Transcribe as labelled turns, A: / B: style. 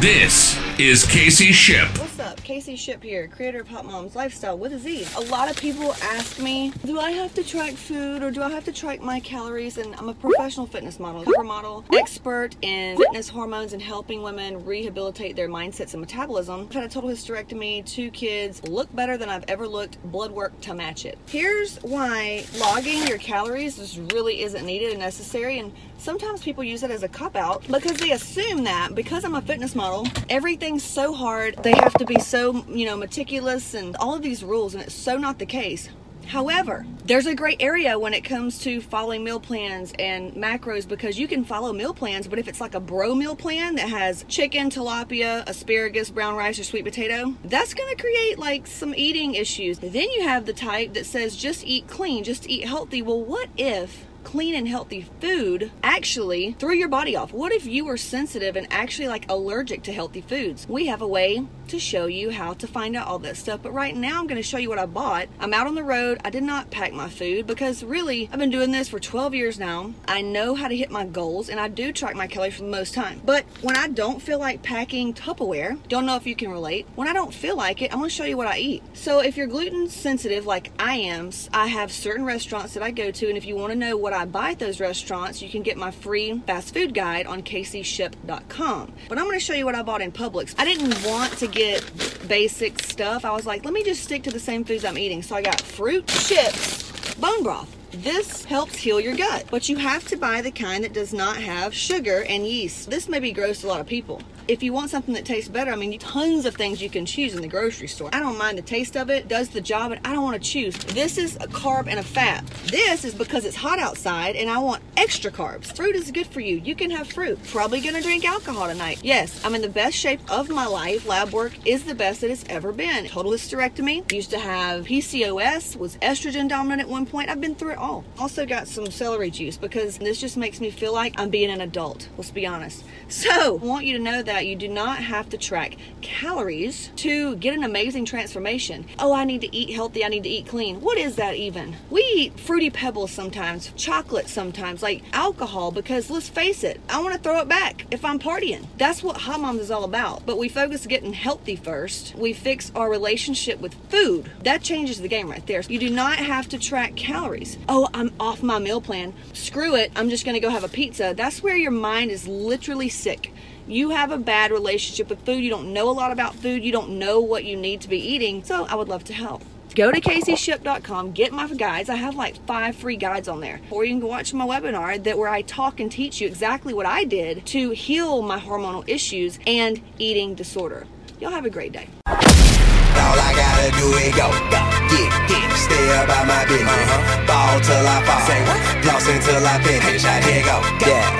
A: This is Casey Ship.
B: Up? Casey Ship here, creator of Hot Moms Lifestyle with a Z. A lot of people ask me, do I have to track food or do I have to track my calories? And I'm a professional fitness model, cover model, expert in fitness hormones and helping women rehabilitate their mindsets and metabolism. I've had a total hysterectomy, two kids, look better than I've ever looked, blood work to match it. Here's why logging your calories just really isn't needed and necessary. And sometimes people use it as a cop out because they assume that because I'm a fitness model, everything's so hard, they have to be so, you know, meticulous and all of these rules, and it's so not the case. However, there's a great area when it comes to following meal plans and macros because you can follow meal plans, but if it's like a bro meal plan that has chicken, tilapia, asparagus, brown rice, or sweet potato, that's going to create like some eating issues. Then you have the type that says just eat clean, just eat healthy. Well, what if clean and healthy food actually threw your body off? What if you were sensitive and actually like allergic to healthy foods? We have a way to show you how to find out all that stuff. But right now, I'm going to show you what I bought. I'm out on the road. I did not pack my food because really, I've been doing this for 12 years now. I know how to hit my goals and I do track my calories for the most time. But when I don't feel like packing Tupperware, don't know if you can relate, when I don't feel like it, I'm going to show you what I eat. So if you're gluten sensitive like I am, I have certain restaurants that I go to. And if you want to know what I buy at those restaurants, you can get my free fast food guide on caseyship.com. But I'm going to show you what I bought in Publix. I didn't want to get basic stuff. I was like, let me just stick to the same foods I'm eating. So I got fruit, chips, bone broth. This helps heal your gut, but you have to buy the kind that does not have sugar and yeast. This may be gross to a lot of people. If you want something that tastes better, I mean, tons of things you can choose in the grocery store. I don't mind the taste of it, does the job, and I don't want to choose. This is a carb and a fat. This is because it's hot outside and I want extra carbs. Fruit is good for you. You can have fruit. Probably gonna drink alcohol tonight. Yes, I'm in the best shape of my life. Lab work is the best that it's ever been. Total hysterectomy. Used to have PCOS, was estrogen dominant at one point. I've been through it all. Also got some celery juice because this just makes me feel like I'm being an adult. Let's be honest. So, I want you to know that you do not have to track calories to get an amazing transformation. Oh, I need to eat healthy, I need to eat clean. What is that even? We eat fruity pebbles sometimes, chocolate sometimes, like alcohol, because let's face it, I want to throw it back if I'm partying. That's what Hot Moms is all about. But we focus getting healthy first. We fix our relationship with food. That changes the game right there. You do not have to track calories. Oh, I'm off my meal plan. Screw it. I'm just going to go have a pizza. That's where your mind is literally sick. You have a bad relationship with food. You don't know a lot about food. You don't know what you need to be eating. So I would love to help. Go to caseyship.com, get my guides. I have like five free guides on there. Or you can watch my webinar that where I talk and teach you exactly what I did to heal my hormonal issues and eating disorder. Y'all have a great day.
C: All I gotta do is go, go, get, get, stay about my business. Uh-huh. Ball till I fall, say what? Floss until I finish. I here go, go,
D: Yeah.